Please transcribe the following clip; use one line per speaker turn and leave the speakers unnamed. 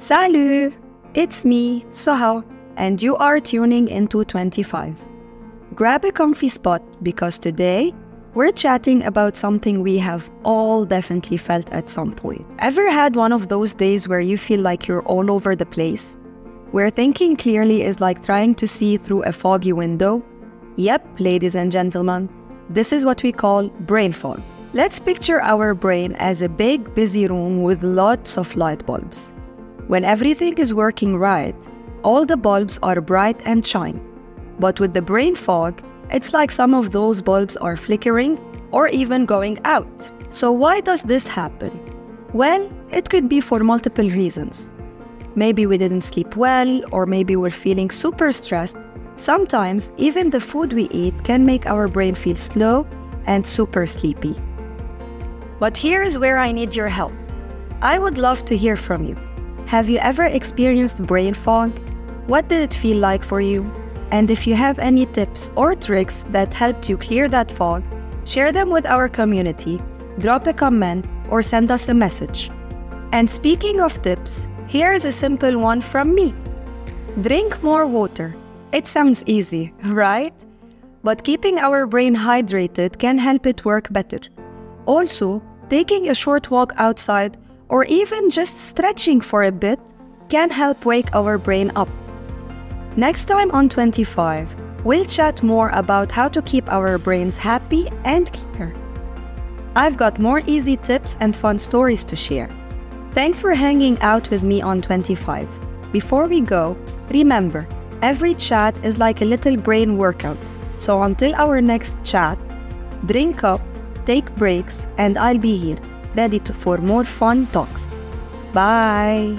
Salut! It's me, Souha, and you are tuning into 25. Grab a comfy spot because today we're chatting about something we have all definitely felt at some point. Ever had one of those days where you feel like you're all over the place? Where thinking clearly is like trying to see through a foggy window? Yep, ladies and gentlemen, this is what we call brain fog. Let's picture our brain as a big, busy room with lots of light bulbs. When everything is working right, all the bulbs are bright and shine. But with the brain fog, it's like some of those bulbs are flickering or even going out. So, why does this happen? Well, it could be for multiple reasons. Maybe we didn't sleep well, or maybe we're feeling super stressed. Sometimes, even the food we eat can make our brain feel slow and super sleepy. But here is where I need your help. I would love to hear from you. Have you ever experienced brain fog? What did it feel like for you? And if you have any tips or tricks that helped you clear that fog, share them with our community, drop a comment, or send us a message. And speaking of tips, here's a simple one from me drink more water. It sounds easy, right? But keeping our brain hydrated can help it work better. Also, taking a short walk outside or even just stretching for a bit can help wake our brain up. Next time on 25, we'll chat more about how to keep our brains happy and clear. I've got more easy tips and fun stories to share. Thanks for hanging out with me on 25. Before we go, remember, every chat is like a little brain workout. So until our next chat, drink up, take breaks, and I'll be here ready for more fun talks. Bye!